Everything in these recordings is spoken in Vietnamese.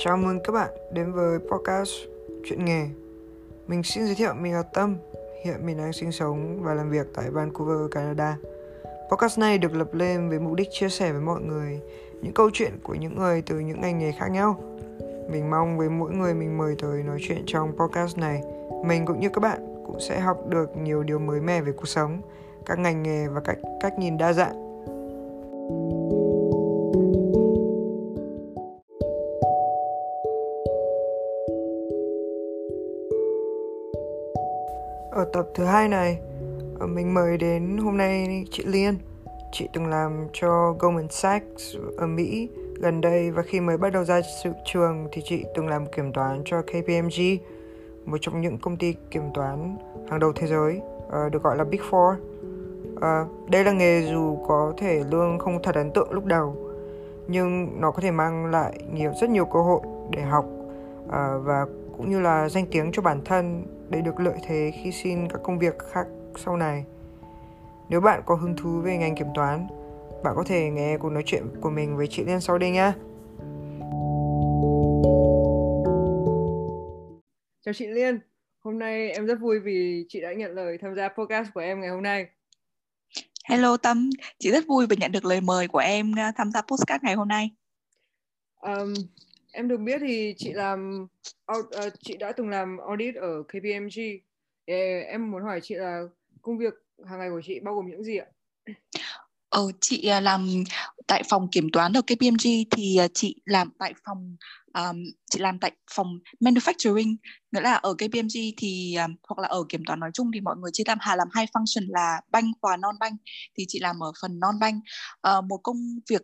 Chào mừng các bạn đến với podcast Chuyện nghề. Mình xin giới thiệu mình là Tâm. Hiện mình đang sinh sống và làm việc tại Vancouver, Canada. Podcast này được lập lên với mục đích chia sẻ với mọi người những câu chuyện của những người từ những ngành nghề khác nhau. Mình mong với mỗi người mình mời tới nói chuyện trong podcast này, mình cũng như các bạn cũng sẽ học được nhiều điều mới mẻ về cuộc sống, các ngành nghề và cách cách nhìn đa dạng tập thứ hai này, ờ, mình mời đến hôm nay chị Liên. Chị từng làm cho Goldman Sachs ở Mỹ gần đây và khi mới bắt đầu ra sự trường thì chị từng làm kiểm toán cho KPMG, một trong những công ty kiểm toán hàng đầu thế giới, ờ, được gọi là Big Four. Ờ, đây là nghề dù có thể lương không thật ấn tượng lúc đầu, nhưng nó có thể mang lại nhiều rất nhiều cơ hội để học và cũng như là danh tiếng cho bản thân để được lợi thế khi xin các công việc khác sau này. Nếu bạn có hứng thú về ngành kiểm toán, bạn có thể nghe cuộc nói chuyện của mình với chị Liên sau đây nhé. Chào chị Liên, hôm nay em rất vui vì chị đã nhận lời tham gia podcast của em ngày hôm nay. Hello Tâm, chị rất vui vì nhận được lời mời của em à, tham gia podcast ngày hôm nay. Um, em được biết thì chị làm uh, chị đã từng làm audit ở KPMG. Ờ, em muốn hỏi chị là công việc hàng ngày của chị bao gồm những gì ạ? Ờ, chị ờ, làm tại phòng kiểm toán ở KPMG thì chị làm tại phòng um, chị làm tại phòng manufacturing nghĩa là ở KPMG thì um, hoặc là ở kiểm toán nói chung thì mọi người chia làm hà làm hai function là bank và non bank. thì chị làm ở phần non bank. uh, một công việc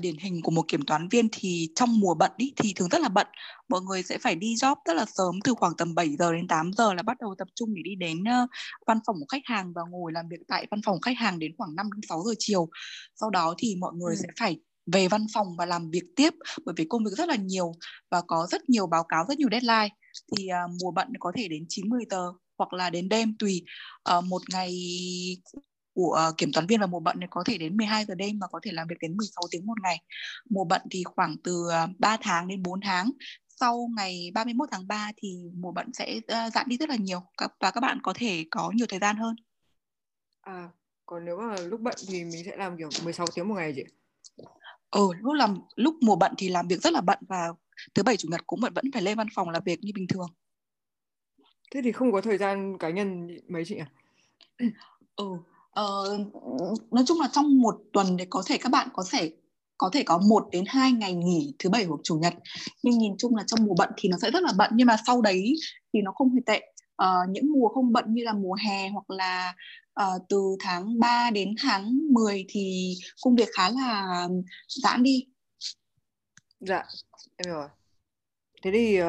điển hình của một kiểm toán viên thì trong mùa bận ý, thì thường rất là bận. Mọi người sẽ phải đi job rất là sớm từ khoảng tầm 7 giờ đến 8 giờ là bắt đầu tập trung để đi đến uh, văn phòng của khách hàng và ngồi làm việc tại văn phòng khách hàng đến khoảng 5 đến 6 giờ chiều. Sau đó thì mọi người ừ. sẽ phải về văn phòng và làm việc tiếp bởi vì công việc rất là nhiều và có rất nhiều báo cáo rất nhiều deadline. Thì uh, mùa bận có thể đến 9 10 giờ hoặc là đến đêm tùy uh, một ngày của uh, kiểm toán viên vào mùa bận thì có thể đến 12 giờ đêm và có thể làm việc đến 16 tiếng một ngày. Mùa bận thì khoảng từ uh, 3 tháng đến 4 tháng. Sau ngày 31 tháng 3 thì mùa bận sẽ uh, giảm đi rất là nhiều và các bạn có thể có nhiều thời gian hơn. À, còn nếu mà lúc bận thì mình sẽ làm kiểu 16 tiếng một ngày chị? Ừ, lúc làm lúc mùa bận thì làm việc rất là bận và thứ bảy chủ nhật cũng vẫn phải lên văn phòng làm việc như bình thường. Thế thì không có thời gian cá nhân mấy chị à? Ừ, uh, nói chung là trong một tuần thì có thể các bạn có thể có thể có một đến hai ngày nghỉ thứ bảy hoặc chủ nhật. Nhưng nhìn chung là trong mùa bận thì nó sẽ rất là bận nhưng mà sau đấy thì nó không hề tệ. Uh, những mùa không bận như là mùa hè hoặc là uh, từ tháng 3 đến tháng 10 thì công việc khá là giãn đi. Dạ em rồi. Thế thì uh,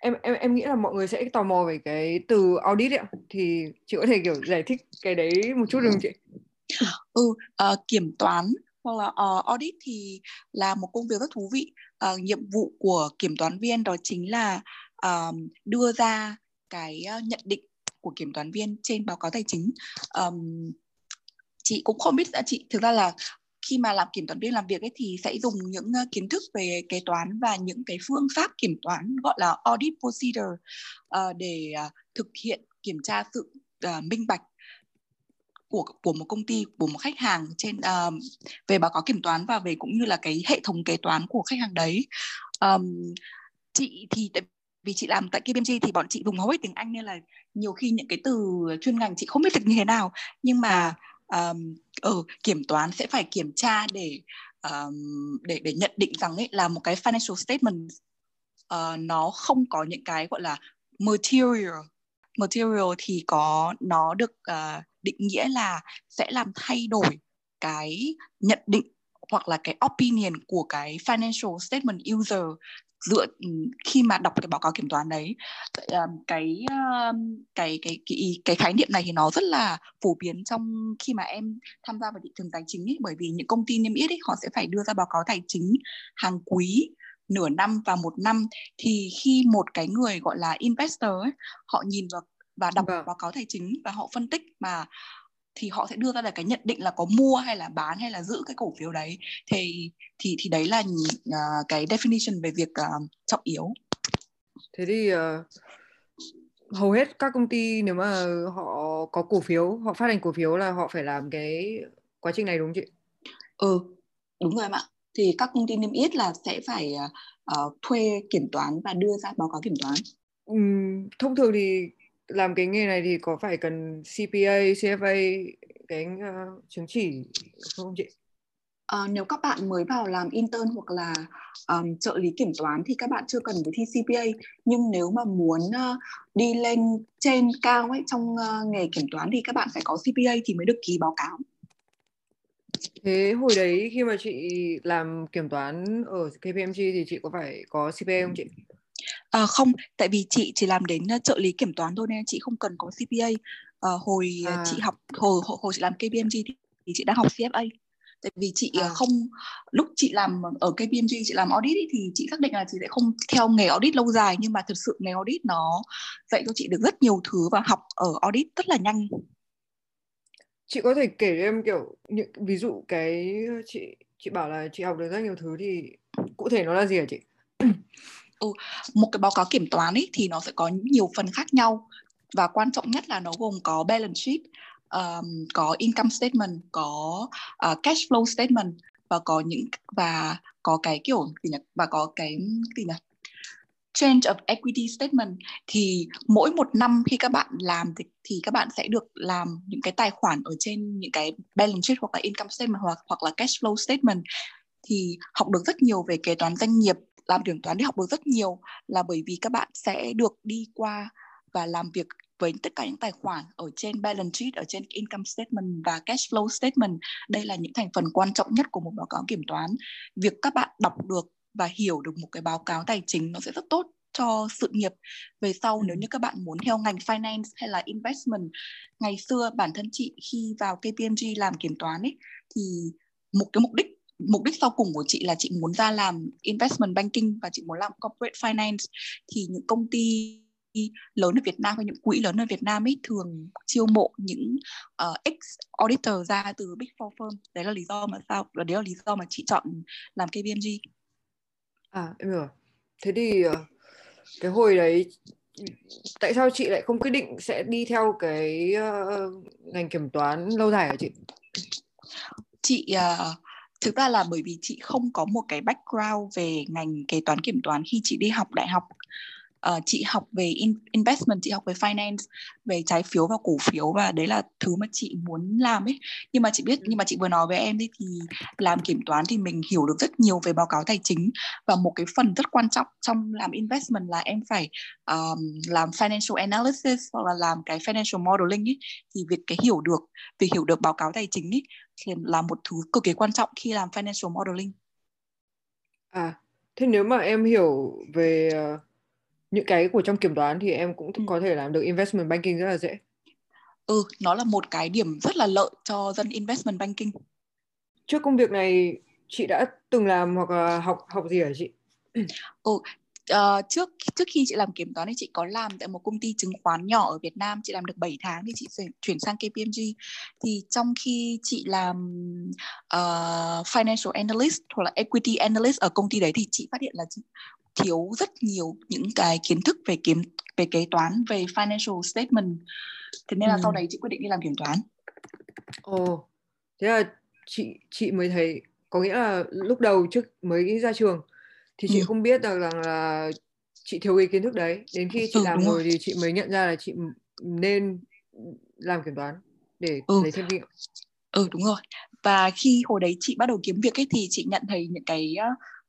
em em em nghĩ là mọi người sẽ tò mò về cái từ audit ạ. Thì chị có thể kiểu giải thích cái đấy một chút được không chị? Ừ uh, kiểm toán hoặc là uh, audit thì là một công việc rất thú vị. Uh, nhiệm vụ của kiểm toán viên đó chính là uh, đưa ra cái nhận định của kiểm toán viên trên báo cáo tài chính. Um, chị cũng không biết chị thực ra là khi mà làm kiểm toán viên làm việc ấy thì sẽ dùng những ờ, kiến thức về kế toán và những cái phương pháp kiểm toán gọi là audit procedure uh, để uh, thực hiện kiểm tra sự uh, minh bạch của của một công ty của một khách hàng trên uh, về báo cáo kiểm toán và về cũng như là cái hệ thống kế toán của khách hàng đấy. Um, chị thì tại vì chị làm tại KPMG thì bọn chị dùng hầu hết tiếng Anh nên là nhiều khi những cái từ chuyên ngành chị không biết được như thế nào. Nhưng mà um, ừ, kiểm toán sẽ phải kiểm tra để um, để để nhận định rằng ấy là một cái financial statement uh, nó không có những cái gọi là material. Material thì có nó được uh, định nghĩa là sẽ làm thay đổi cái nhận định hoặc là cái opinion của cái financial statement user dựa khi mà đọc cái báo cáo kiểm toán đấy cái cái cái cái cái khái niệm này thì nó rất là phổ biến trong khi mà em tham gia vào thị trường tài chính ấy, bởi vì những công ty niêm yết ấy họ sẽ phải đưa ra báo cáo tài chính hàng quý nửa năm và một năm thì khi một cái người gọi là investor ấy, họ nhìn vào và đọc vâng. báo cáo tài chính và họ phân tích mà thì họ sẽ đưa ra là cái nhận định là có mua hay là bán hay là giữ cái cổ phiếu đấy. Thì thì thì đấy là uh, cái definition về việc uh, trọng yếu. Thế thì uh, hầu hết các công ty nếu mà họ có cổ phiếu họ phát hành cổ phiếu là họ phải làm cái quá trình này đúng không chị? Ừ đúng rồi em ạ. Thì các công ty niêm yết là sẽ phải uh, thuê kiểm toán và đưa ra báo cáo kiểm toán. Uhm, thông thường thì làm cái nghề này thì có phải cần CPA, CFA cái uh, chứng chỉ không chị? Uh, nếu các bạn mới vào làm intern hoặc là um, trợ lý kiểm toán thì các bạn chưa cần phải thi CPA nhưng nếu mà muốn uh, đi lên trên cao ấy trong uh, nghề kiểm toán thì các bạn phải có CPA thì mới được ký báo cáo. Thế hồi đấy khi mà chị làm kiểm toán ở KPMG thì chị có phải có CPA không chị? À, không, tại vì chị chỉ làm đến trợ lý kiểm toán thôi nên chị không cần có CPA. À, hồi à. chị học hồi, hồi hồi chị làm KPMG thì, thì chị đang học CFA. Tại vì chị à. không lúc chị làm ở KPMG chị làm audit ý, thì chị xác định là chị sẽ không theo nghề audit lâu dài nhưng mà thực sự nghề audit nó dạy cho chị được rất nhiều thứ và học ở audit rất là nhanh chị có thể kể cho em kiểu những ví dụ cái chị chị bảo là chị học được rất nhiều thứ thì cụ thể nó là gì hả chị? Ừ, một cái báo cáo kiểm toán ấy thì nó sẽ có nhiều phần khác nhau và quan trọng nhất là nó gồm có balance sheet, um, có income statement, có uh, cash flow statement và có những và có cái kiểu gì nhỉ? Và có cái gì nhỉ? Change of equity statement. Thì mỗi một năm khi các bạn làm thì, thì các bạn sẽ được làm những cái tài khoản ở trên những cái balance sheet hoặc là income statement hoặc hoặc là cash flow statement. Thì học được rất nhiều về kế toán doanh nghiệp làm kiểm toán thì học được rất nhiều là bởi vì các bạn sẽ được đi qua và làm việc với tất cả những tài khoản ở trên balance sheet, ở trên income statement và cash flow statement. Đây là những thành phần quan trọng nhất của một báo cáo kiểm toán. Việc các bạn đọc được và hiểu được một cái báo cáo tài chính nó sẽ rất tốt cho sự nghiệp về sau nếu ừ. như các bạn muốn theo ngành finance hay là investment ngày xưa bản thân chị khi vào KPMG làm kiểm toán ấy thì một cái mục đích mục đích sau cùng của chị là chị muốn ra làm investment banking và chị muốn làm corporate finance thì những công ty lớn ở Việt Nam hay những quỹ lớn ở Việt Nam ấy thường chiêu mộ những uh, ex auditor ra từ big four firm đấy là lý do mà sao và đấy là lý do mà chị chọn làm KPMG À em hiểu. Thế thì ờ, cái hồi đấy tại sao chị lại không quyết định sẽ đi theo cái uh, ngành kiểm toán lâu dài hả chị? Chị uh, thực ra là bởi vì chị không có một cái background về ngành kế toán kiểm toán khi chị đi học đại học. Uh, chị học về in, investment chị học về finance về trái phiếu và cổ phiếu và đấy là thứ mà chị muốn làm ấy. Nhưng mà chị biết nhưng mà chị vừa nói với em đấy thì làm kiểm toán thì mình hiểu được rất nhiều về báo cáo tài chính. Và một cái phần rất quan trọng trong làm investment là em phải um, làm financial analysis hoặc là làm cái financial modeling ấy. Thì việc cái hiểu được việc hiểu được báo cáo tài chính ấy thì là một thứ cực kỳ quan trọng khi làm financial modeling. À thế nếu mà em hiểu về uh những cái của trong kiểm toán thì em cũng ừ. có thể làm được investment banking rất là dễ. Ừ nó là một cái điểm rất là lợi cho dân investment banking. Trước công việc này chị đã từng làm hoặc là học học gì hả chị? Ừ uh, trước trước khi chị làm kiểm toán thì chị có làm tại một công ty chứng khoán nhỏ ở Việt Nam chị làm được 7 tháng thì chị chuyển sang KPMG thì trong khi chị làm uh, financial analyst hoặc là equity analyst ở công ty đấy thì chị phát hiện là chị thiếu rất nhiều những cái kiến thức về kiểm về kế toán về financial statement. Thế nên là ừ. sau đấy chị quyết định đi làm kiểm toán. Ồ thế là chị chị mới thấy có nghĩa là lúc đầu trước mới ra trường thì chị ừ. không biết được rằng là chị thiếu cái kiến thức đấy. Đến khi chị ừ, làm rồi, rồi thì chị mới nhận ra là chị nên làm kiểm toán để ừ. lấy thêm kinh nghiệm ừ đúng rồi. Và khi hồi đấy chị bắt đầu kiếm việc ấy thì chị nhận thấy những cái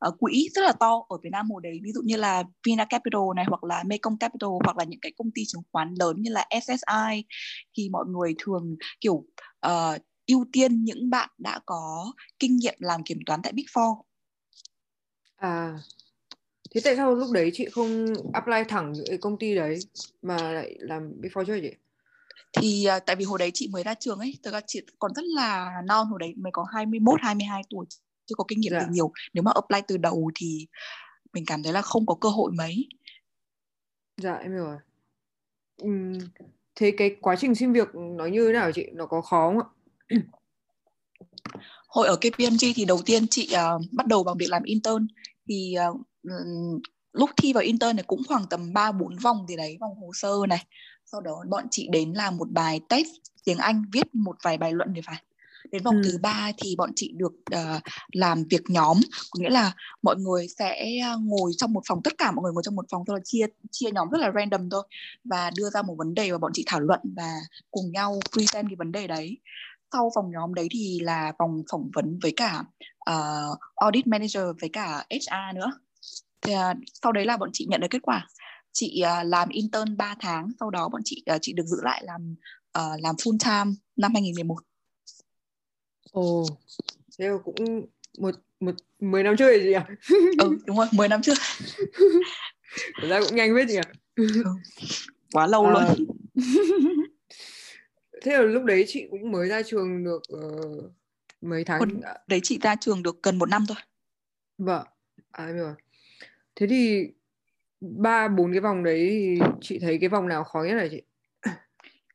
uh, quỹ rất là to ở Việt Nam hồi đấy. Ví dụ như là Vina Capital này hoặc là Mekong Capital hoặc là những cái công ty chứng khoán lớn như là SSI thì mọi người thường kiểu uh, ưu tiên những bạn đã có kinh nghiệm làm kiểm toán tại Big Four À, thế tại sao lúc đấy chị không apply thẳng những cái công ty đấy mà lại làm Four cho chị? Thì uh, tại vì hồi đấy chị mới ra trường ấy, thực ra chị còn rất là non hồi đấy mới có 21 22 tuổi chưa có kinh nghiệm dạ. nhiều. Nếu mà apply từ đầu thì mình cảm thấy là không có cơ hội mấy. Dạ em hiểu rồi. Uhm, thế cái quá trình xin việc nó như thế nào chị nó có khó không ạ hồi ở KPMG thì đầu tiên chị uh, bắt đầu bằng việc làm intern thì uh, lúc thi vào intern này cũng khoảng tầm 3 4 vòng gì đấy, vòng hồ sơ này. Sau đó bọn chị đến làm một bài test tiếng Anh, viết một vài bài luận thì phải. Đến vòng ừ. thứ ba thì bọn chị được uh, làm việc nhóm, có nghĩa là mọi người sẽ ngồi trong một phòng tất cả mọi người ngồi trong một phòng thôi là chia chia nhóm rất là random thôi và đưa ra một vấn đề và bọn chị thảo luận và cùng nhau present cái vấn đề đấy sau vòng nhóm đấy thì là vòng phỏng vấn với cả uh, audit manager với cả HR nữa. Thì uh, sau đấy là bọn chị nhận được kết quả. Chị uh, làm intern 3 tháng sau đó bọn chị uh, chị được giữ lại làm uh, làm full time năm 2011 ồ thế là cũng một một mười năm trước gì à ừ đúng rồi 10 năm trước ra cũng nhanh biết nhỉ ừ. quá lâu à, luôn thế là lúc đấy chị cũng mới ra trường được uh, mấy tháng Còn đấy chị ra trường được gần một năm thôi. Vâng à rồi. Thế thì ba bốn cái vòng đấy chị thấy cái vòng nào khó nhất là chị?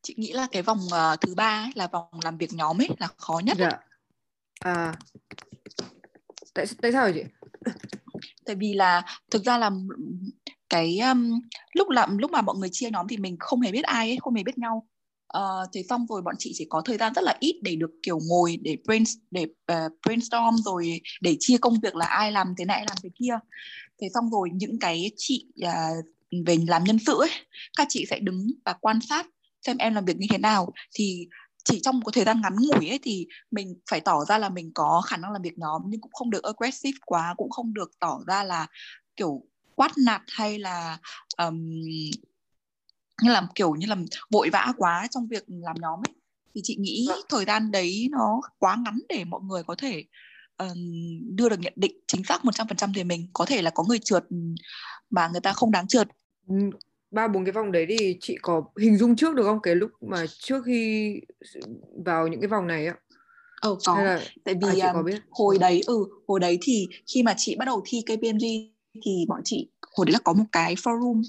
Chị nghĩ là cái vòng uh, thứ ba ấy, là vòng làm việc nhóm ấy là khó nhất dạ. à tại tại sao chị? Tại vì là thực ra là cái um, lúc làm lúc mà mọi người chia nhóm thì mình không hề biết ai ấy không hề biết nhau Ờ, uh, thế xong rồi bọn chị chỉ có thời gian rất là ít để được kiểu ngồi để brain để uh, brainstorm rồi để chia công việc là ai làm thế này làm thế kia. Thế xong rồi những cái chị uh, về làm nhân sự ấy các chị sẽ đứng và quan sát xem em làm việc như thế nào. Thì chỉ trong một thời gian ngắn ngủi ấy thì mình phải tỏ ra là mình có khả năng làm việc nhóm nhưng cũng không được aggressive quá cũng không được tỏ ra là kiểu quát nạt hay là um, như là kiểu như là vội vã quá trong việc làm nhóm ấy. Thì chị nghĩ vâng. thời gian đấy nó quá ngắn để mọi người có thể uh, đưa được nhận định chính xác 100% thì mình có thể là có người trượt mà người ta không đáng trượt. Ba bốn cái vòng đấy thì chị có hình dung trước được không? Cái lúc mà trước khi vào những cái vòng này ạ ờ có. Là... tại vì à, có biết? hồi đấy ừ hồi đấy thì khi mà chị bắt đầu thi KPMG thì bọn chị hồi đấy là có một cái forum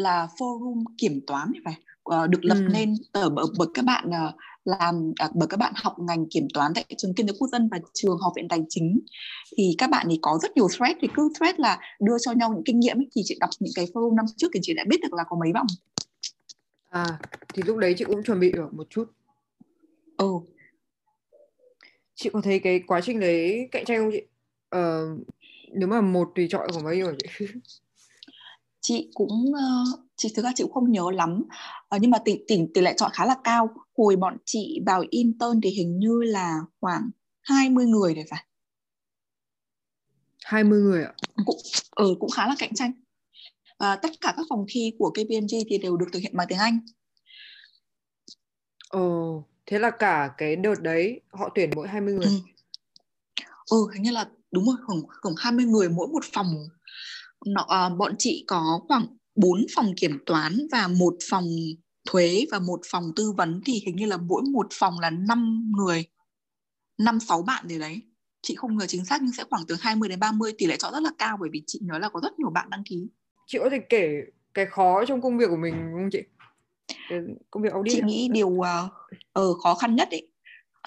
là forum kiểm toán phải uh, được lập ừ. nên ở bởi các bạn uh, làm uh, bởi các bạn học ngành kiểm toán tại trường kinh tế quốc dân và trường học viện tài chính. Thì các bạn ấy có rất nhiều thread thì cứ thread là đưa cho nhau những kinh nghiệm ấy, thì chị đọc những cái forum năm trước thì chị đã biết được là có mấy vòng. À thì lúc đấy chị cũng chuẩn bị được một chút. Ừ. Chị có thấy cái quá trình đấy cạnh tranh không chị? Ờ, nếu mà một tùy chọn của mấy nhiêu chị chị cũng uh, chị thực ra chị cũng không nhớ lắm. Uh, nhưng mà tỷ tỷ tỷ lệ chọn khá là cao. Hồi bọn chị vào intern thì hình như là khoảng 20 người để phải. 20 người ạ? Cũng ừ, cũng khá là cạnh tranh. Và tất cả các phòng thi của KPMG thì đều được thực hiện bằng tiếng Anh. Ồ, thế là cả cái đợt đấy họ tuyển mỗi 20 người. Ừ, ừ hình như là đúng rồi, khoảng, khoảng 20 người mỗi một phòng nó, uh, bọn chị có khoảng 4 phòng kiểm toán và một phòng thuế và một phòng tư vấn. Thì hình như là mỗi một phòng là 5 người 5 6 bạn gì đấy. Chị không ngờ chính xác nhưng sẽ khoảng từ 20 đến 30 tỷ lệ chọn rất là cao bởi vì chị nhớ là có rất nhiều bạn đăng ký. Chị có thể kể cái khó trong công việc của mình không chị? Cái công việc audit chị nghĩ điều uh, uh, khó khăn nhất ấy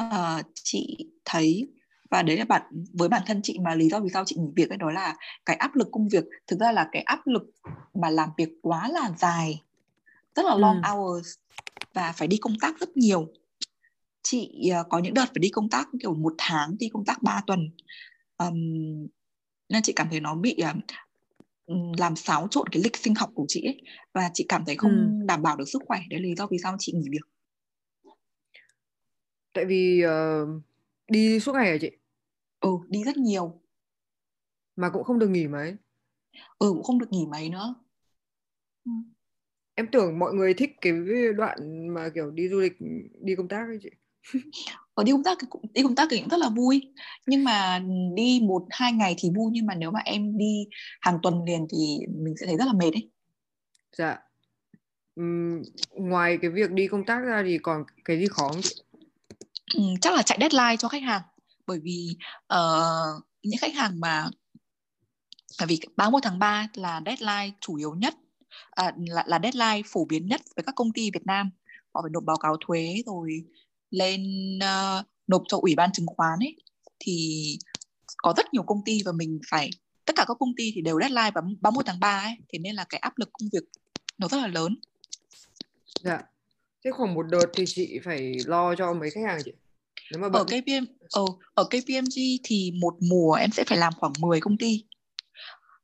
uh, chị thấy và đấy là bạn với bản thân chị mà lý do vì sao chị nghỉ việc ấy đó là cái áp lực công việc. Thực ra là cái áp lực mà làm việc quá là dài rất là long ừ. hours và phải đi công tác rất nhiều. Chị uh, có những đợt phải đi công tác kiểu một tháng đi công tác 3 tuần. Um, nên chị cảm thấy nó bị uh, làm xáo trộn cái lịch sinh học của chị ấy. Và chị cảm thấy không ừ. đảm bảo được sức khỏe. Đấy là lý do vì sao chị nghỉ việc. Tại vì uh, đi suốt ngày hả chị ừ đi rất nhiều. Mà cũng không được nghỉ mấy. Ừ cũng không được nghỉ mấy nữa. Ừ. em tưởng mọi người thích cái đoạn mà kiểu đi du lịch đi công tác ấy chị. Ở đi công tác đi công tác thì cũng rất là vui. Nhưng mà đi một hai ngày thì vui nhưng mà nếu mà em đi hàng tuần liền thì mình sẽ thấy rất là mệt đấy dạ. Uhm, ngoài cái việc đi công tác ra thì còn cái gì khó không chị? Ừ, chắc là chạy deadline cho khách hàng bởi vì uh, những khách hàng mà tại vì 31 tháng 3 là deadline chủ yếu nhất à, là, là deadline phổ biến nhất với các công ty Việt Nam họ phải nộp báo cáo thuế rồi lên uh, nộp cho ủy ban chứng khoán ấy thì có rất nhiều công ty và mình phải tất cả các công ty thì đều deadline vào 31 tháng 3 ấy thế nên là cái áp lực công việc nó rất là lớn. Dạ. Thế khoảng một đợt thì chị phải lo cho mấy khách hàng chị? Nếu mà ở KPM ở ở KPMG thì một mùa em sẽ phải làm khoảng 10 công ty.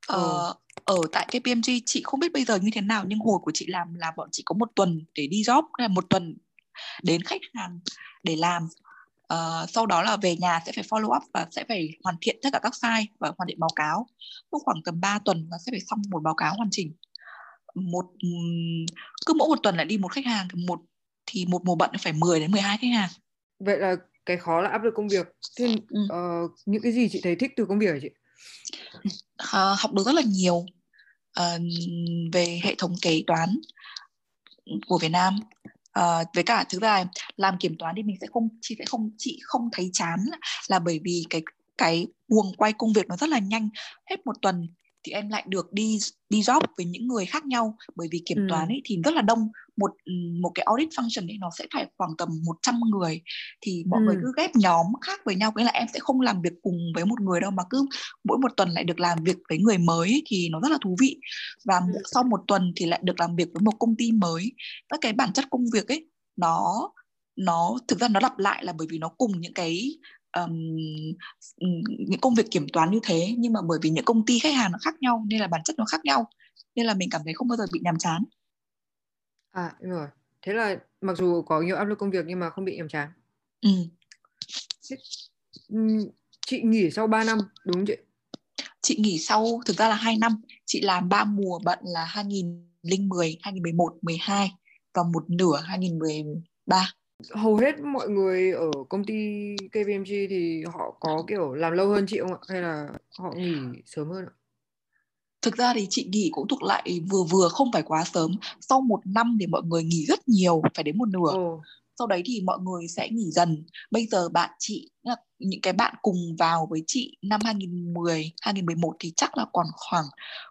Ờ, ở tại KPMG chị không biết bây giờ như thế nào nhưng hồi của chị làm là bọn chị có một tuần để đi job là một tuần đến khách hàng để làm. Uh, sau đó là về nhà sẽ phải follow up và sẽ phải hoàn thiện tất cả các file và hoàn thiện báo cáo. Lúc khoảng tầm 3 tuần và sẽ phải xong một báo cáo hoàn chỉnh. Một cứ mỗi một tuần lại đi một khách hàng một thì một mùa bận phải 10 đến 12 khách hàng. Vậy là cái khó là áp lực công việc. Thế ừ. uh, những cái gì chị thấy thích từ công việc chị? Uh, học được rất là nhiều uh, về hệ thống kế toán của Việt Nam. Uh, với cả thực ra làm kiểm toán thì mình sẽ không chị sẽ không chị không thấy chán là bởi vì cái cái guồng quay công việc nó rất là nhanh. Hết một tuần thì em lại được đi đi job với những người khác nhau bởi vì kiểm ừ. toán ấy thì rất là đông một một cái audit function ấy nó sẽ phải khoảng tầm 100 người thì mọi ừ. người cứ ghép nhóm khác với nhau nghĩa là em sẽ không làm việc cùng với một người đâu mà cứ mỗi một tuần lại được làm việc với người mới ấy, thì nó rất là thú vị và ừ. sau một tuần thì lại được làm việc với một công ty mới các cái bản chất công việc ấy nó nó thực ra nó lặp lại là bởi vì nó cùng những cái um, những công việc kiểm toán như thế nhưng mà bởi vì những công ty khách hàng nó khác nhau nên là bản chất nó khác nhau nên là mình cảm thấy không bao giờ bị nhàm chán. À đúng rồi. Thế là mặc dù có nhiều áp lực công việc nhưng mà không bị nhàm chán. Ừ. Thế, chị nghỉ sau 3 năm đúng không chị? Chị nghỉ sau thực ra là 2 năm. Chị làm ba mùa bận là 2010 2011 12 và một nửa 2013 hầu hết mọi người ở công ty KPMG thì họ có kiểu làm lâu hơn chị không ạ hay là họ nghỉ sớm hơn ạ? Thực ra thì chị nghỉ cũng thuộc lại vừa vừa không phải quá sớm. Sau một năm thì mọi người nghỉ rất nhiều, phải đến một nửa. Oh. Sau đấy thì mọi người sẽ nghỉ dần. Bây giờ bạn chị, những cái bạn cùng vào với chị năm 2010, 2011 thì chắc là còn khoảng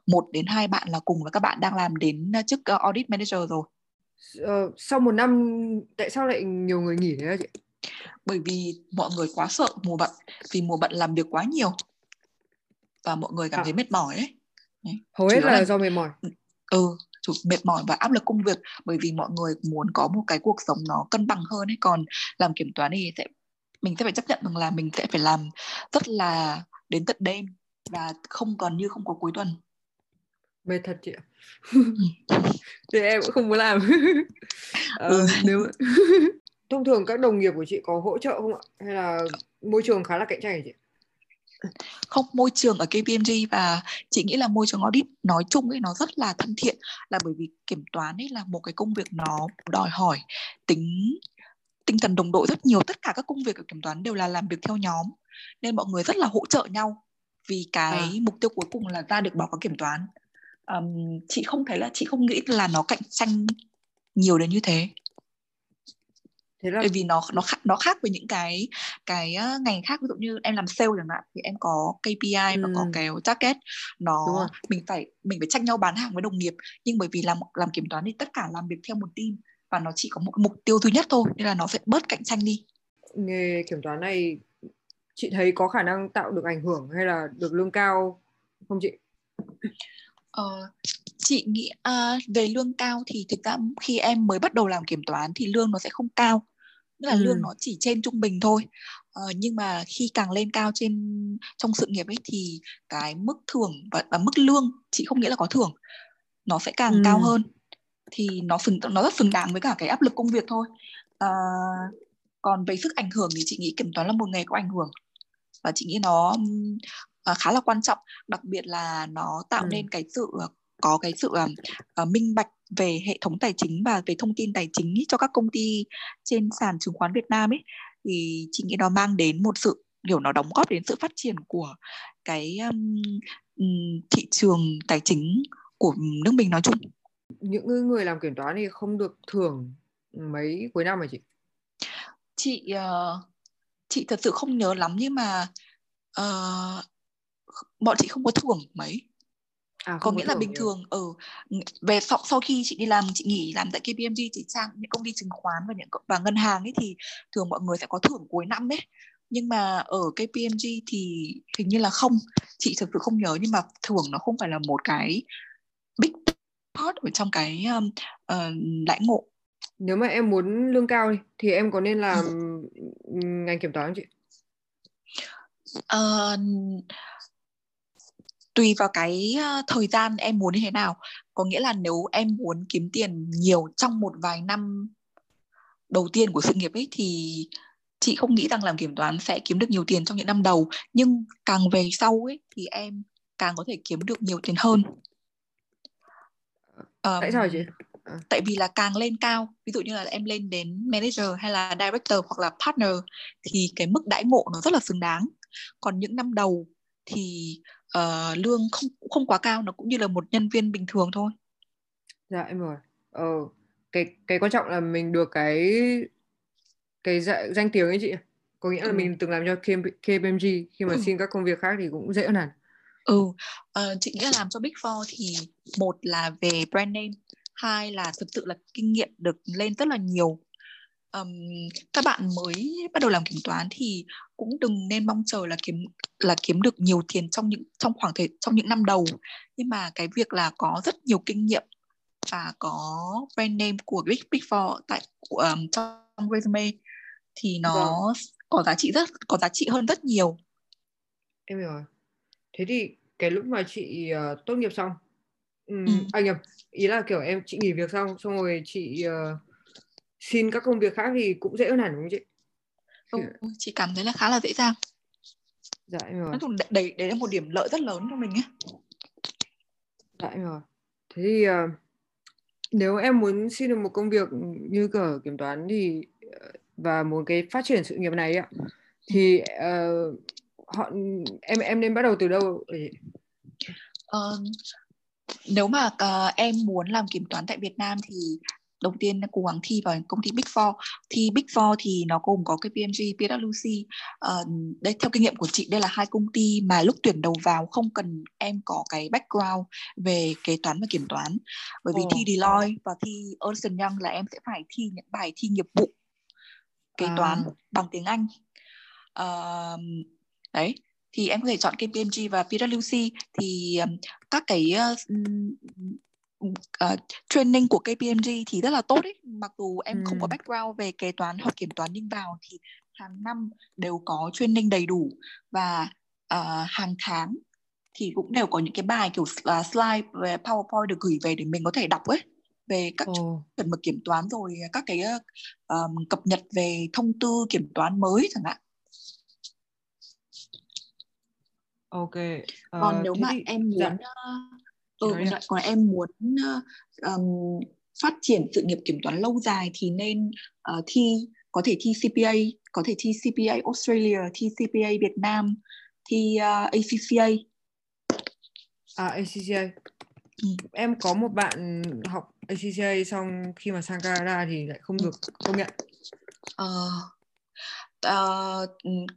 một đến hai bạn là cùng là các bạn đang làm đến chức audit manager rồi uh, sau một năm tại sao lại nhiều người nghỉ thế hả chị? Bởi vì mọi người quá sợ mùa bận vì mùa bận làm việc quá nhiều và mọi người cảm à. thấy mệt mỏi ấy. Đấy. Hầu hết là, là do mệt mỏi. Ừ, chủ mệt mỏi và áp lực công việc bởi vì mọi người muốn có một cái cuộc sống nó cân bằng hơn ấy còn làm kiểm toán thì sẽ mình sẽ phải chấp nhận rằng là mình sẽ phải làm rất là đến tận đêm và không còn như không có cuối tuần mệt thật chị ạ. Thì em cũng không muốn làm. Ờ, ừ. nếu thông thường các đồng nghiệp của chị có hỗ trợ không ạ? Hay là môi trường khá là cạnh tranh chị? Không môi trường ở KPMG và chị nghĩ là môi trường audit nói chung ấy nó rất là thân thiện. Là bởi vì kiểm toán ấy là một cái công việc nó đòi hỏi tính tinh thần đồng đội rất nhiều. Tất cả các công việc ở kiểm toán đều là làm việc theo nhóm. Nên mọi người rất là hỗ trợ nhau vì cái à. mục tiêu cuối cùng là ra được báo cáo kiểm toán um, chị không thấy là chị không nghĩ là nó cạnh tranh nhiều đến như thế. Thế là... bởi vì nó nó khác nó khác với những cái cái ngành khác. Ví dụ như em làm sale chẳng hạn thì em có KPI ừ. và có cái target. Nó mình phải mình phải tranh nhau bán hàng với đồng nghiệp. Nhưng bởi vì làm làm kiểm toán thì tất cả làm việc theo một team và nó chỉ có một mục tiêu duy nhất thôi nên là nó sẽ bớt cạnh tranh đi. Nghề kiểm toán này chị thấy có khả năng tạo được ảnh hưởng hay là được lương cao không chị Ờ, chị nghĩ uh, về lương cao thì thực ra khi em mới bắt đầu làm kiểm toán thì lương nó sẽ không cao. Tức là ừ. lương nó chỉ trên trung bình thôi. Uh, nhưng mà khi càng lên cao trên trong sự nghiệp ấy thì cái mức thưởng và, và mức lương chị không nghĩ là có thưởng nó sẽ càng ừ. cao hơn. Thì nó xứng nó rất xứng đáng với cả cái áp lực công việc thôi. Uh, còn về sức ảnh hưởng thì chị nghĩ kiểm toán là một nghề có ảnh hưởng. Và chị nghĩ nó uh, khá là quan trọng. Đặc biệt là nó tạo ừ. nên cái sự có cái sự uh, minh bạch về hệ thống tài chính và về thông tin tài chính cho các công ty trên sàn chứng khoán Việt Nam ấy thì chị nghĩ nó mang đến một sự kiểu nó đóng góp đến sự phát triển của cái um, thị trường tài chính của nước mình nói chung. Những người làm kiểm toán thì không được thưởng mấy cuối năm hả chị? Chị uh, chị thật sự không nhớ lắm nhưng mà uh, bọn chị không có thưởng mấy. À, có nghĩa là bình thường ở ừ, về sau sau khi chị đi làm chị nghỉ làm tại KPMG chị sang những công ty chứng khoán và những và ngân hàng ấy thì thường mọi người sẽ có thưởng cuối năm ấy. Nhưng mà ở KPMG thì hình như là không. Chị thực sự không nhớ nhưng mà thưởng nó không phải là một cái big part ở trong cái um, uh, lãnh ngộ. Nếu mà em muốn lương cao đi thì em có nên làm ừ. ngành kiểm toán không chị? Uh, tùy vào cái thời gian em muốn như thế nào. Có nghĩa là nếu em muốn kiếm tiền nhiều trong một vài năm đầu tiên của sự nghiệp ấy thì chị không nghĩ rằng làm kiểm toán sẽ kiếm được nhiều tiền trong những năm đầu. Nhưng càng về sau ấy thì em càng có thể kiếm được nhiều tiền hơn. Um, tại sao chị? À. tại vì là càng lên cao ví dụ như là em lên đến manager hay là director hoặc là partner thì cái mức đãi ngộ nó rất là xứng đáng. Còn những năm đầu thì uh, lương không không quá cao nó cũng như là một nhân viên bình thường thôi dạ em rồi ờ cái cái quan trọng là mình được cái cái danh, danh tiếng ấy chị có nghĩa là ừ. mình từng làm cho KPMG khi mà ừ. xin các công việc khác thì cũng dễ hơn hẳn ừ uh, chị nghĩ là làm cho Big Four thì một là về brand name hai là thực sự là kinh nghiệm được lên rất là nhiều um, các bạn mới bắt đầu làm kiểm toán thì cũng đừng nên mong chờ là kiếm là kiếm được nhiều tiền trong những trong khoảng thời trong những năm đầu nhưng mà cái việc là có rất nhiều kinh nghiệm và có brand name của Big Big Four tại um, trong resume thì nó vâng. có giá trị rất có giá trị hơn rất nhiều em hiểu rồi thế thì cái lúc mà chị uh, tốt nghiệp xong um, ừ. anh nhầm ý là kiểu em chị nghỉ việc xong xong rồi chị uh, xin các công việc khác thì cũng dễ hơn hẳn đúng không chị? Ừ, chị cảm thấy là khá là dễ dàng. Dạ rồi. Nói chung đấy đấy là một điểm lợi rất lớn cho mình ấy dạ rồi. Thế thì uh, nếu em muốn xin được một công việc như cỡ kiểm toán thì uh, và một cái phát triển sự nghiệp này ạ thì uh, họ em em nên bắt đầu từ đâu uh, nếu mà uh, em muốn làm kiểm toán tại Việt Nam thì đầu tiên cố gắng thi vào công ty Big Four. Thi Big Four thì nó gồm có cái PMG, PwC uh, đây theo kinh nghiệm của chị đây là hai công ty mà lúc tuyển đầu vào không cần em có cái background về kế toán và kiểm toán. Bởi vì oh. thi Deloitte và thi Ernst Young là em sẽ phải thi những bài thi nghiệp vụ kế à. toán bằng tiếng Anh. Uh, đấy thì em có thể chọn KPMG và PwC thì um, các cái uh, uh, training của KPMG thì rất là tốt đấy mặc dù em ừ. không có background về kế toán hoặc kiểm toán nhưng vào thì hàng năm đều có training đầy đủ và uh, hàng tháng thì cũng đều có những cái bài kiểu uh, slide về PowerPoint được gửi về để mình có thể đọc ấy về các oh. chuẩn mực kiểm toán rồi các cái um, cập nhật về thông tư kiểm toán mới chẳng hạn ok uh, còn nếu mà thì... em muốn dạ. uh, ừ, còn em muốn uh, um, phát triển sự nghiệp kiểm toán lâu dài thì nên uh, thi có thể thi CPA có thể thi CPA Australia thi CPA Việt Nam thi uh, ACCA à ACCA ừ. em có một bạn học ACCA xong khi mà sang Canada thì lại không được công nhận. Uh, uh,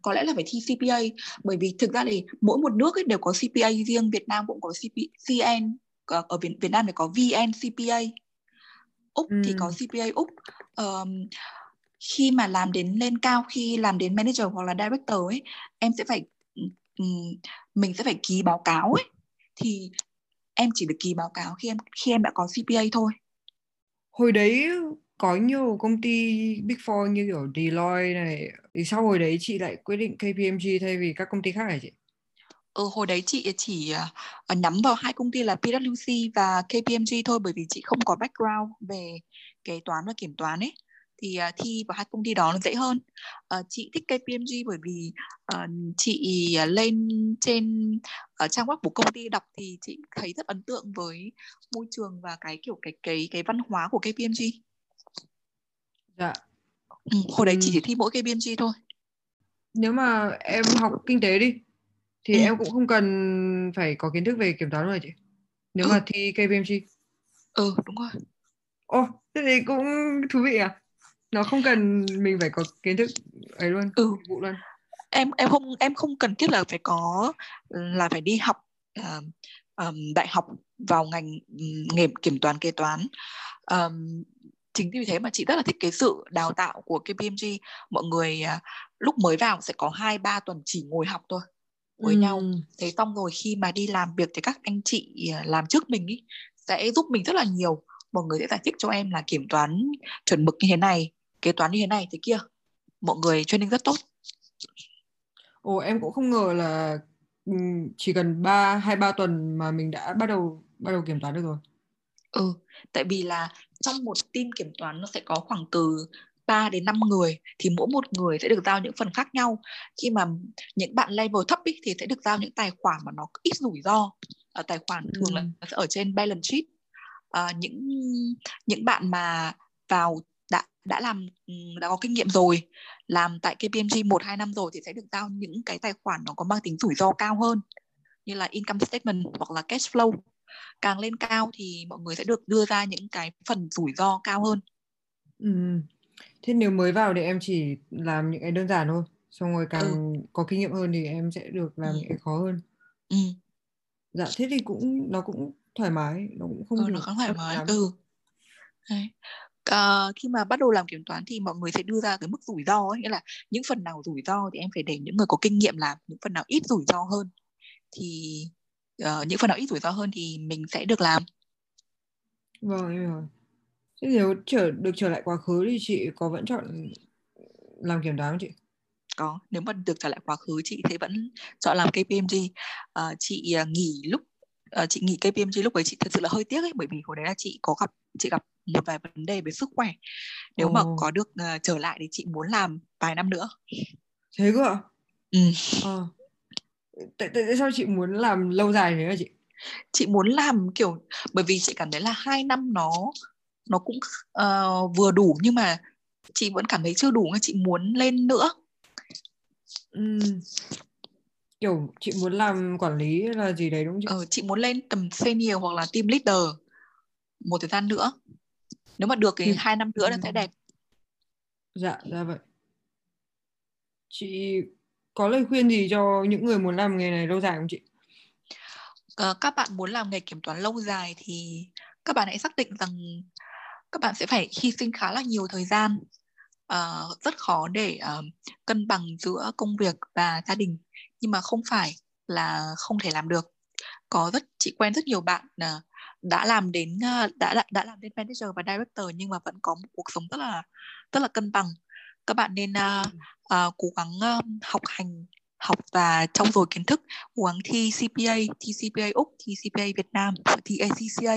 có lẽ là phải thi CPA bởi vì thực ra thì mỗi một nước ấy đều có CPA riêng Việt Nam cũng có CP, CN ở Việt, Việt Nam thì có VN CPA Úc ừ. thì có CPA Úc. Um, khi mà làm đến lên cao khi làm đến manager hoặc là director ấy em sẽ phải um, mình sẽ phải ký báo cáo ấy. Thì em chỉ được ký báo cáo khi em khi em đã có CPA thôi. Hồi đấy có nhiều công ty Big Four như kiểu Deloitte này thì sau hồi đấy chị lại quyết định KPMG thay vì các công ty khác hả chị? Ừ, hồi đấy chị chỉ ờ, uh, nhắm vào hai công ty là PwC và KPMG thôi bởi vì chị không có background về kế toán và kiểm toán ấy thì uh, thi vào hai công ty đó nó dễ hơn. Uh, chị thích KPMG bởi vì uh, chị lên trên uh, trang web của công ty đọc thì chị thấy rất ấn tượng với môi trường và cái kiểu cái cái cái văn hóa của KPMG. Dạ. Ừ, hồi đấy chỉ, chỉ thi mỗi cái BMG thôi. Nếu mà em học kinh tế đi thì ừ. em cũng không cần phải có kiến thức về kiểm toán rồi chị. Nếu ừ. mà thi KPMG. Ừ, đúng rồi. Ồ, thế thì cũng thú vị à? Nó không cần mình phải có kiến thức ấy luôn, ừ. vụ luôn. Em em không em không cần thiết là phải có là phải đi học uh, um, đại học vào ngành nghề kiểm toán kế toán um, chính vì thế mà chị rất là thích cái sự đào tạo của KPMG mọi người uh, lúc mới vào sẽ có hai ba tuần chỉ ngồi học thôi với ừ. nhau thế xong rồi khi mà đi làm việc thì các anh chị à, làm trước mình ý, sẽ giúp mình rất là nhiều. Mọi người sẽ giải thích cho em là kiểm toán chuẩn mực như thế này kế toán như thế này thế kia. Mọi người training rất tốt. Ồ em cũng không ngờ là chỉ cần ba hai ba tuần mà mình đã bắt đầu bắt đầu kiểm toán được rồi ừ tại vì là trong một team kiểm toán nó sẽ có khoảng từ 3 đến 5 người thì mỗi một người sẽ được giao những phần khác nhau. Khi mà những bạn level thấp ý, thì sẽ được giao những tài khoản mà nó ít rủi ro. Ở tài khoản thường ừ. là sẽ ở trên balance sheet. À, những những bạn mà vào đã đã làm đã có kinh nghiệm rồi làm tại KPMG một hai năm rồi thì sẽ được giao những cái tài khoản nó có mang tính rủi ro cao hơn như là income statement hoặc là cash flow càng lên cao thì mọi người sẽ được đưa ra những cái phần rủi ro cao hơn ừ. thế nếu mới vào thì em chỉ làm những cái đơn giản thôi xong rồi càng ừ. có kinh nghiệm hơn thì em sẽ được làm ừ. những cái khó hơn ừ. dạ thế thì cũng nó cũng thoải mái nó cũng không ừ, nó không thoải mái lắm. ừ Đấy. À, khi mà bắt đầu làm kiểm toán thì mọi người sẽ đưa ra cái mức rủi ro ấy, nghĩa là những phần nào rủi ro thì em phải để những người có kinh nghiệm làm những phần nào ít rủi ro hơn thì uh, những phần nào ít rủi ro hơn thì mình sẽ được làm. Vâng em rồi thế nếu trở được trở lại quá khứ thì chị có vẫn chọn làm kiểm toán không chị? Có nếu mà được trở lại quá khứ chị thế vẫn chọn làm KPMG uh, ờ, chị uh, nghỉ lúc uh, chị nghỉ KPMG lúc ấy chị thật sự là hơi tiếc ấy bởi vì hồi đấy là chị có gặp chị gặp một vài vấn đề về sức khỏe. Nếu oh. mà có được uh, trở lại thì chị muốn làm vài năm nữa. Thế cơ ạ? Ừ. à. Tại, tại sao chị muốn làm lâu dài thế hả chị chị muốn làm kiểu bởi vì chị cảm thấy là hai năm nó nó cũng uh, vừa đủ nhưng mà chị vẫn cảm thấy chưa đủ nên chị muốn lên nữa ừ kiểu chị muốn làm quản lý là gì đấy đúng không chị? Ờ, chị muốn lên tầm senior hoặc là team leader một thời gian nữa. Nếu mà được thì hai năm nữa là sẽ đẹp. Dạ, dạ vậy. Chị có lời khuyên gì cho những người muốn làm nghề này lâu dài không chị? À, các bạn muốn làm nghề kiểm toán lâu dài thì các bạn hãy xác định rằng các bạn sẽ phải hy sinh khá là nhiều thời gian uh, rất khó để uh, cân bằng giữa công việc và gia đình. Nhưng mà không phải là không thể làm được. Có rất chị quen rất nhiều bạn uh, đã làm đến uh, đã, đã đã làm đến manager và director nhưng mà vẫn có một cuộc sống rất là rất là cân bằng các bạn nên uh, uh, cố gắng uh, học hành học và trau dồi kiến thức. Cố gắng thi CPA thi CPA úc thi CPA Việt Nam thi ACCA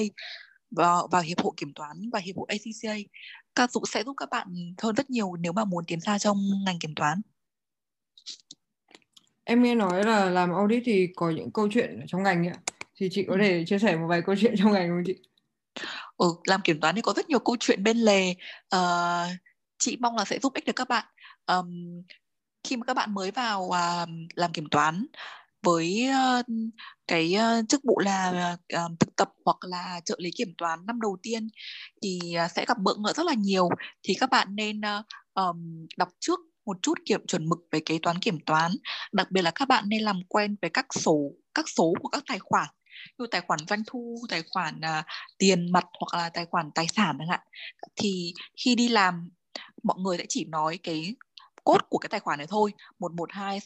vào, vào hiệp hội kiểm toán và hiệp hội ACCA các dụ sẽ giúp các bạn hơn rất nhiều nếu mà muốn tiến xa trong ngành kiểm toán. Em nghe nói là làm audit thì có những câu chuyện trong ngành ạ. Thì chị có thể chia sẻ một vài câu chuyện trong ngành không chị? Ừ, làm kiểm toán thì có rất nhiều câu chuyện bên lề. Uh, chị mong là sẽ giúp ích được các bạn. Um, khi mà các bạn mới vào uh, làm kiểm toán với uh, cái uh, chức vụ là uh, thực tập hoặc là trợ lý kiểm toán năm đầu tiên thì uh, sẽ gặp bỡ ngỡ rất là nhiều. Thì các bạn nên uh, um, đọc trước một chút kiểm chuẩn mực về kế toán kiểm toán. Đặc biệt là các bạn nên làm quen với các số các số của các tài khoản. Như tài khoản doanh thu tài khoản uh, tiền mặt hoặc là tài khoản tài sản chẳng hạn. Thì khi đi làm mọi người sẽ chỉ nói cái cốt của cái tài khoản này thôi một một hai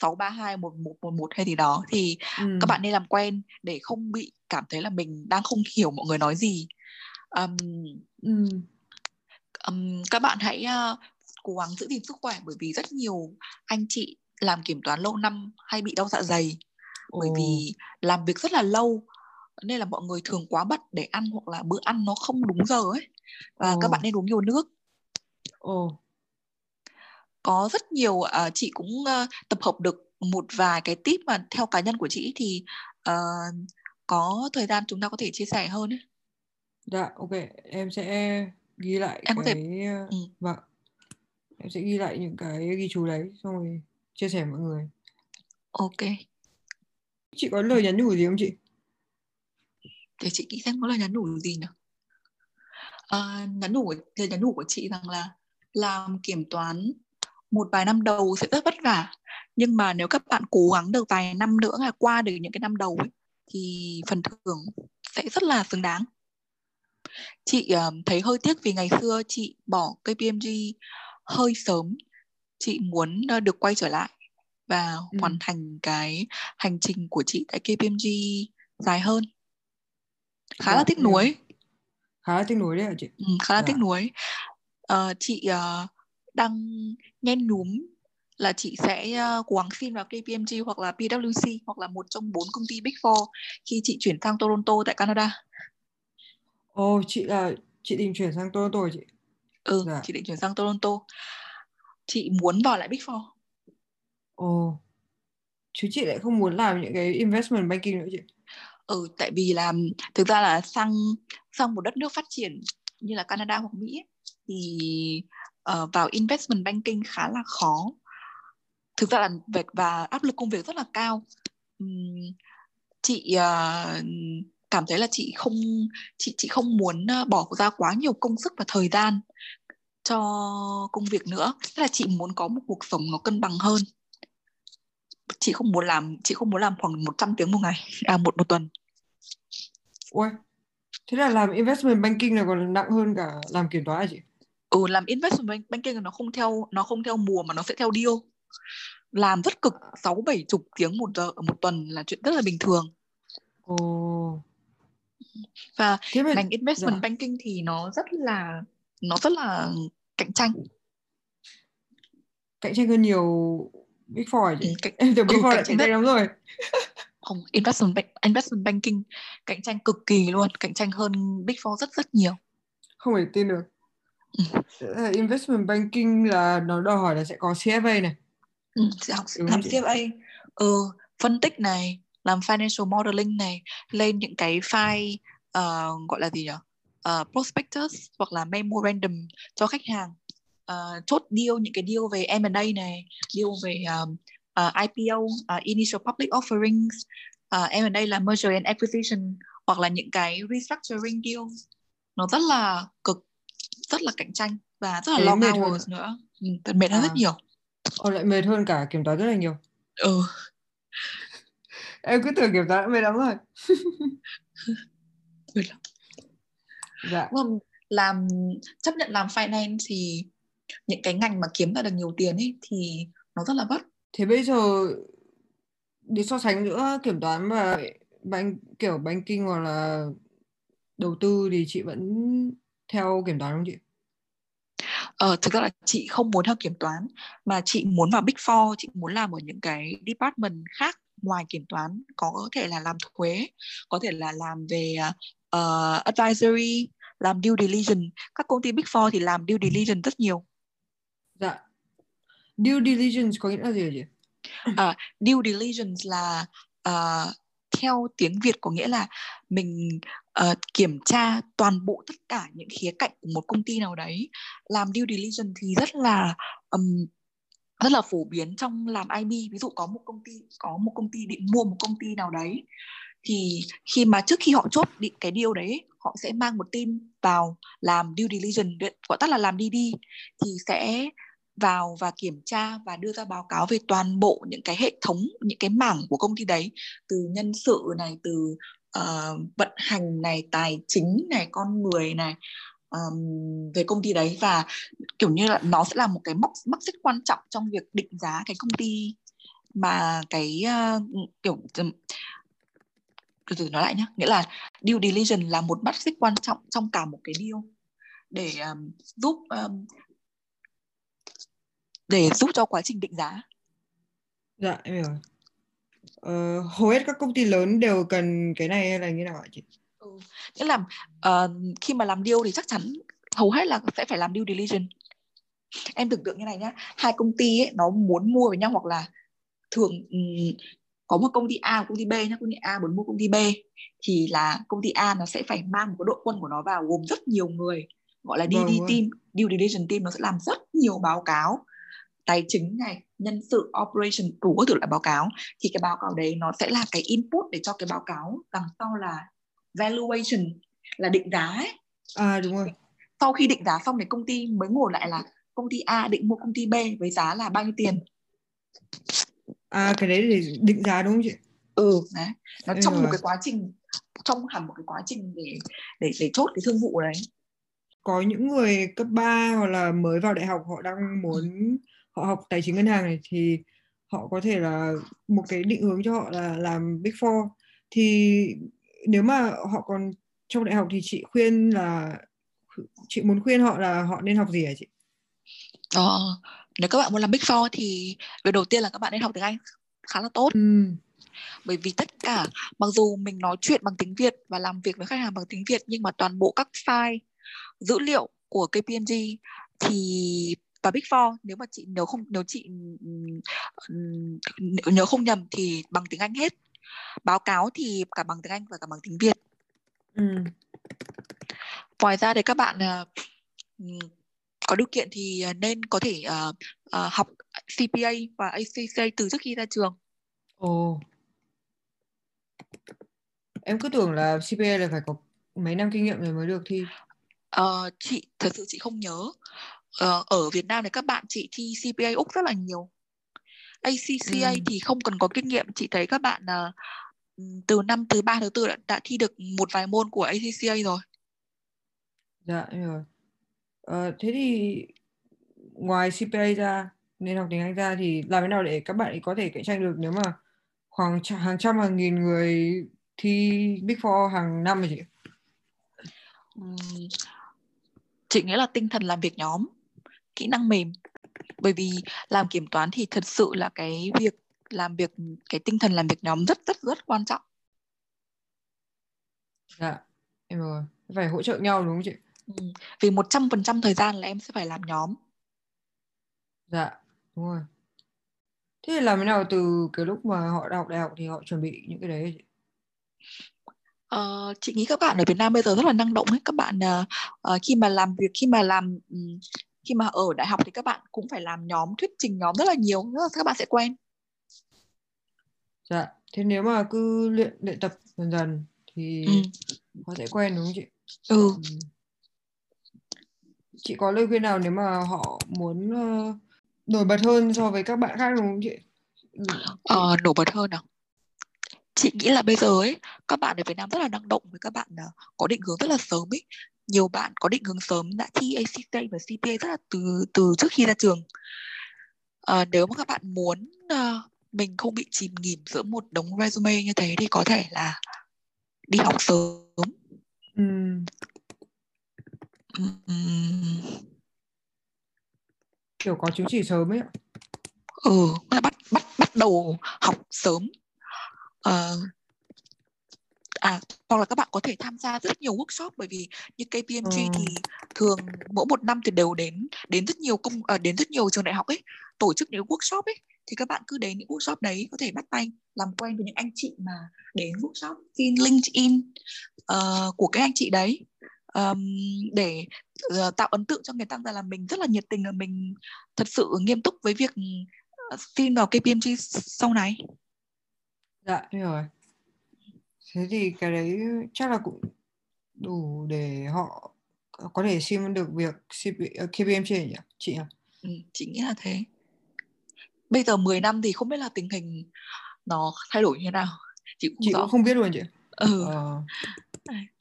632 1111 hay gì đó thì ừ. các bạn nên làm quen để không bị cảm thấy là mình đang không hiểu mọi người nói gì um, ừ. um, các bạn hãy uh, cố gắng giữ gìn sức khỏe bởi vì rất nhiều anh chị làm kiểm toán lâu năm hay bị đau dạ dày Ồ. bởi vì làm việc rất là lâu nên là mọi người thường quá bận để ăn hoặc là bữa ăn nó không đúng giờ ấy và Ồ. các bạn nên uống nhiều nước Ồ có rất nhiều uh, chị cũng uh, tập hợp được một vài cái tip mà theo cá nhân của chị thì uh, có thời gian chúng ta có thể chia sẻ hơn ấy. Dạ, ok, em sẽ ghi lại em cái có thể... ừ. vâng. Em sẽ ghi lại những cái ghi chú đấy xong rồi chia sẻ mọi người. Ok. Chị có lời nhắn nhủ gì không chị? Để chị nghĩ xem có lời nhắn nhủ gì nhỉ? À, nhắn nhủ lời nhắn nhủ của chị rằng là làm kiểm toán một vài năm đầu sẽ rất vất vả. Nhưng mà nếu các bạn cố gắng được vài năm nữa là qua được những cái năm đầu ấy, thì phần thưởng sẽ rất là xứng đáng. Chị uh, thấy hơi tiếc vì ngày xưa chị bỏ KPMG hơi sớm. Chị muốn uh, được quay trở lại và ừ. hoàn thành cái hành trình của chị tại KPMG dài hơn. Khá dạ, là tiếc nuối. Khá là tiếc nuối đấy hả chị. Ừ, khá là dạ. tiếc nuối uh, chị uh, đang nhen núm là chị sẽ uh, cố gắng xin vào KPMG hoặc là PwC hoặc là một trong bốn công ty Big Four khi chị chuyển sang Toronto tại Canada. Ồ, oh, chị là chị định chuyển sang Toronto chị? Ừ, dạ. chị định chuyển sang Toronto. Chị muốn vào lại Big Four. Ồ, oh. chứ chị lại không muốn làm những cái investment banking nữa chị? Ừ, tại vì là thực ra là sang sang một đất nước phát triển như là Canada hoặc Mỹ thì uh, vào investment banking khá là khó. Thực ra là việc và áp lực công việc rất là cao. Um, chị uh, cảm thấy là chị không chị chị không muốn ờ, bỏ ra quá nhiều công sức và thời gian cho công việc nữa. Tức là chị muốn có một cuộc sống nó cân bằng hơn. Chị không muốn làm chị không muốn làm khoảng 100 tiếng một ngày à một một tuần. Ui, thế là làm investment banking là còn nặng hơn cả làm kiểm toán à chị? Ừ, làm investment banking nó không theo nó không theo mùa mà nó sẽ theo deal. Làm rất cực sáu bảy chục tiếng một giờ một tuần là chuyện rất là bình thường. Ồ. Và thế mà... ngành investment dạ. banking thì nó rất là nó rất là cạnh tranh. Cạnh tranh hơn nhiều Big Four à chị? Ừ, cạnh... Em tưởng Big ừ, Four cạnh tranh lắm rồi. không investment bank, investment banking cạnh tranh cực kỳ luôn cạnh tranh hơn big four rất rất nhiều không thể tin được. Investment banking là nó đòi hỏi là sẽ có CFA này. Ừ, sẽ học Đúng làm CFA ừ, phân tích này làm financial modeling này lên những cái file uh, gọi là gì nhỉ uh, prospectus hoặc là memorandum cho khách hàng. Uh, chốt deal những cái deal về M&A này deal về um, uh, IPO, uh, Initial Public Offerings, uh, M&A là Merger and Acquisition hoặc là những cái restructuring deals. Nó rất là cực rất là cạnh tranh và rất là Thế long hours hơn. nữa ừ, mệt hơn à. rất nhiều. Ồ, lại mệt hơn cả kiểm toán rất là nhiều. Ừ. Em cứ tưởng kiểm toán mệt lắm rồi. Mệt lắm. Dạ. Đúng làm chấp nhận làm finance thì những cái ngành mà kiếm ra được nhiều tiền ấy thì nó rất là vất. Thế bây giờ để so sánh giữa kiểm toán và banh kiểu banking hoặc là đầu tư thì chị vẫn theo kiểm toán không chị? Ờ, thực ra là chị không muốn theo kiểm toán mà chị muốn vào Big Four, chị muốn làm ở những cái department khác ngoài kiểm toán, có thể là làm thuế, có thể là làm về uh, advisory, làm due diligence. Các công ty Big Four thì làm due diligence rất nhiều. Dạ. Due diligence có nghĩa là gì hả chị? Uh, due diligence là uh, theo tiếng Việt có nghĩa là mình uh, kiểm tra toàn bộ tất cả những khía cạnh của một công ty nào đấy. Làm due diligence thì rất là um, rất là phổ biến trong làm IB. Ví dụ có một công ty có một công ty định mua một công ty nào đấy thì khi mà trước khi họ chốt định cái deal đấy họ sẽ mang một team vào làm due diligence gọi tắt là làm DD thì sẽ vào và kiểm tra và đưa ra báo cáo về toàn bộ những cái hệ thống những cái mảng của công ty đấy. Từ nhân sự này từ uh, vận hành này tài chính này con người này um, về công ty đấy. Và kiểu như là nó sẽ là một cái mốc mắc rất quan trọng trong việc định giá cái công ty. Mà cái uh, kiểu từ từ nói lại nhé nghĩa là due diligence là một mắt xích quan trọng trong cả một cái deal. Để um, giúp um, để giúp cho quá trình định giá? Dạ em hiểu. Ờ, hầu hết các công ty lớn đều cần cái này hay là như nào ạ chị? Ừ. nghĩa là uh, khi mà làm deal thì chắc chắn hầu hết là sẽ phải làm due diligence. Em tưởng tượng như này nhá hai công ty ấy, nó muốn mua với nhau hoặc là thường um, có một công ty A và công ty B nhá công ty A muốn mua công ty B thì là công ty A nó sẽ phải mang một cái đội quân của nó vào gồm rất nhiều người gọi là DD vâng, team due diligence team nó sẽ làm rất nhiều báo cáo tài chính này nhân sự operation các thứ loại báo cáo thì cái báo cáo đấy nó sẽ là cái input để cho cái báo cáo đằng sau là valuation là định giá ấy. à đúng rồi. Sau khi định giá xong thì công ty mới ngồi lại là công ty A định mua công ty B với giá là bao nhiêu tiền? À cái đấy để định giá đúng không chị? Ừ đấy. Nó trong ừ. một cái quá trình trong hẳn một cái quá trình để để để chốt cái thương vụ đấy có những người cấp 3 hoặc là mới vào đại học họ đang muốn họ học tài chính ngân hàng này thì họ có thể là một cái định hướng cho họ là làm big four thì nếu mà họ còn trong đại học thì chị khuyên là chị muốn khuyên họ là họ nên học gì hả chị? Ờ, nếu các bạn muốn làm big four thì việc đầu tiên là các bạn nên học tiếng Anh khá là tốt. Ừ. Bởi vì tất cả mặc dù mình nói chuyện bằng tiếng Việt và làm việc với khách hàng bằng tiếng Việt nhưng mà toàn bộ các file dữ liệu của KPMG thì và Big Four nếu mà chị nếu không nếu chị nhớ không nhầm thì bằng tiếng Anh hết. Báo cáo thì cả bằng tiếng Anh và cả bằng tiếng Việt. Ừ. ngoài ra để các bạn uh, có điều kiện thì nên có thể uh, uh, học CPA và ACCA từ trước khi ra trường. Ồ. Em cứ tưởng là CPA là phải có mấy năm kinh nghiệm rồi mới được thi uh, chị thật sự chị không nhớ. Uh, ở Việt Nam thì các bạn chị thi CPA úc rất là nhiều. ACCA ừ. thì không cần có kinh nghiệm. Chị thấy các bạn uh, từ năm thứ ba thứ tư đã, đã thi được một vài môn của ACCA rồi. Dạ rồi. Ờ, thế thì ngoài CPA ra nên học tiếng Anh ra thì làm thế nào để các bạn có thể cạnh tranh được nếu mà khoảng hàng trăm hàng nghìn người thi Big Four hàng năm rồi chị? Uhm, chị nghĩ là tinh thần làm việc nhóm kỹ năng mềm. Bởi vì làm kiểm toán thì thật sự là cái việc làm việc cái tinh thần làm việc nhóm rất rất rất quan trọng. Dạ em rồi. Phải hỗ trợ nhau đúng không chị? Ừ. vì một trăm phần trăm thời gian là em sẽ phải làm nhóm. Dạ đúng rồi. Thế thì làm thế nào từ cái lúc mà họ học đại học thì họ chuẩn bị những cái đấy chị Uh, chị nghĩ các bạn ở Việt Nam bây giờ rất là năng động ấy các bạn uh, khi mà làm việc khi mà làm um, khi mà ở đại học thì các bạn cũng phải làm nhóm thuyết trình nhóm rất là nhiều nữa các bạn sẽ quen dạ thế nếu mà cứ luyện luyện tập dần dần thì ừ. họ sẽ quen đúng không chị ừ. ừ. chị có lời khuyên nào nếu mà họ muốn uh, nổi bật hơn so với các bạn khác đúng không chị ờ, nổi bật hơn à chị nghĩ là bây giờ ấy các bạn ở Việt Nam rất là năng động với các bạn uh, có định hướng rất là sớm ấy. Nhiều bạn có định hướng sớm đã thi ACT và CPA rất là từ từ trước khi ra trường. À, nếu mà các bạn muốn uh, mình không bị chìm nghỉm giữa một đống resume như thế thì có thể là đi học sớm. Ừ. kiểu có chứng chỉ sớm ấy ừ bắt bắt bắt đầu học sớm uh, à hoặc là các bạn có thể tham gia rất nhiều workshop bởi vì như KPMG ừ. thì thường mỗi một năm thì đều đến đến rất nhiều công à, đến rất nhiều trường đại học ấy tổ chức những workshop ấy thì các bạn cứ đến những workshop đấy có thể bắt tay làm quen với những anh chị mà đến workshop xin LinkedIn uh, của các anh chị đấy um, để uh, tạo ấn tượng cho người ta rằng là mình rất là nhiệt tình là mình thật sự nghiêm túc với việc xin vào KPMG sau này. Dạ, rồi. Thế thì cái đấy chắc là cũng đủ để họ có thể xin được việc KPMG nhỉ chị à? Ừ, chị nghĩ là thế. Bây giờ 10 năm thì không biết là tình hình nó thay đổi như thế nào. Chị cũng, chị cũng không biết luôn chị. Ừ. ờ,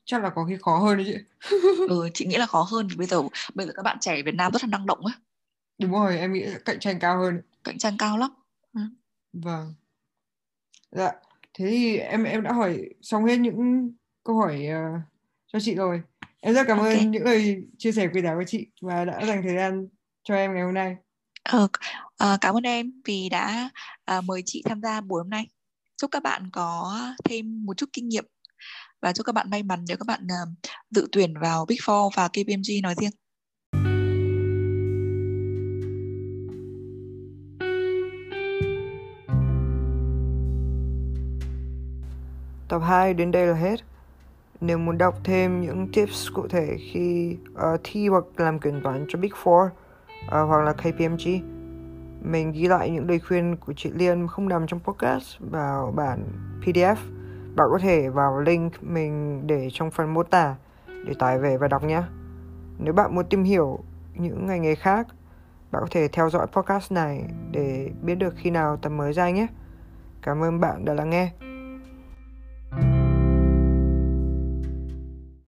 chắc là có khi khó hơn đấy chị. Ừ chị nghĩ là khó hơn. Bây giờ bây giờ các bạn trẻ Việt Nam rất là năng động á. Đúng rồi em nghĩ cạnh tranh cao hơn. Cạnh tranh cao lắm. Ừ. vâng dạ. Thế thì em em đã hỏi xong hết những câu hỏi uh, cho chị rồi. Em rất cảm okay. ơn những lời chia sẻ quý giá của chị và đã dành thời gian cho em ngày hôm nay. Ờ, uh, cảm ơn em vì đã uh, mời chị tham gia buổi hôm nay. Chúc các bạn có thêm một chút kinh nghiệm và chúc các bạn may mắn nếu các bạn uh, dự tuyển vào Big Four và KPMG nói riêng Tập 2 đến đây là hết. Nếu muốn đọc thêm những tips cụ thể khi uh, thi hoặc làm kiểm toán cho Big Four uh, hoặc là KPMG, mình ghi lại những lời khuyên của chị Liên không nằm trong podcast vào bản PDF. Bạn có thể vào link mình để trong phần mô tả để tải về và đọc nhé. Nếu bạn muốn tìm hiểu những ngành nghề khác, bạn có thể theo dõi podcast này để biết được khi nào tập mới ra nhé. Cảm ơn bạn đã lắng nghe.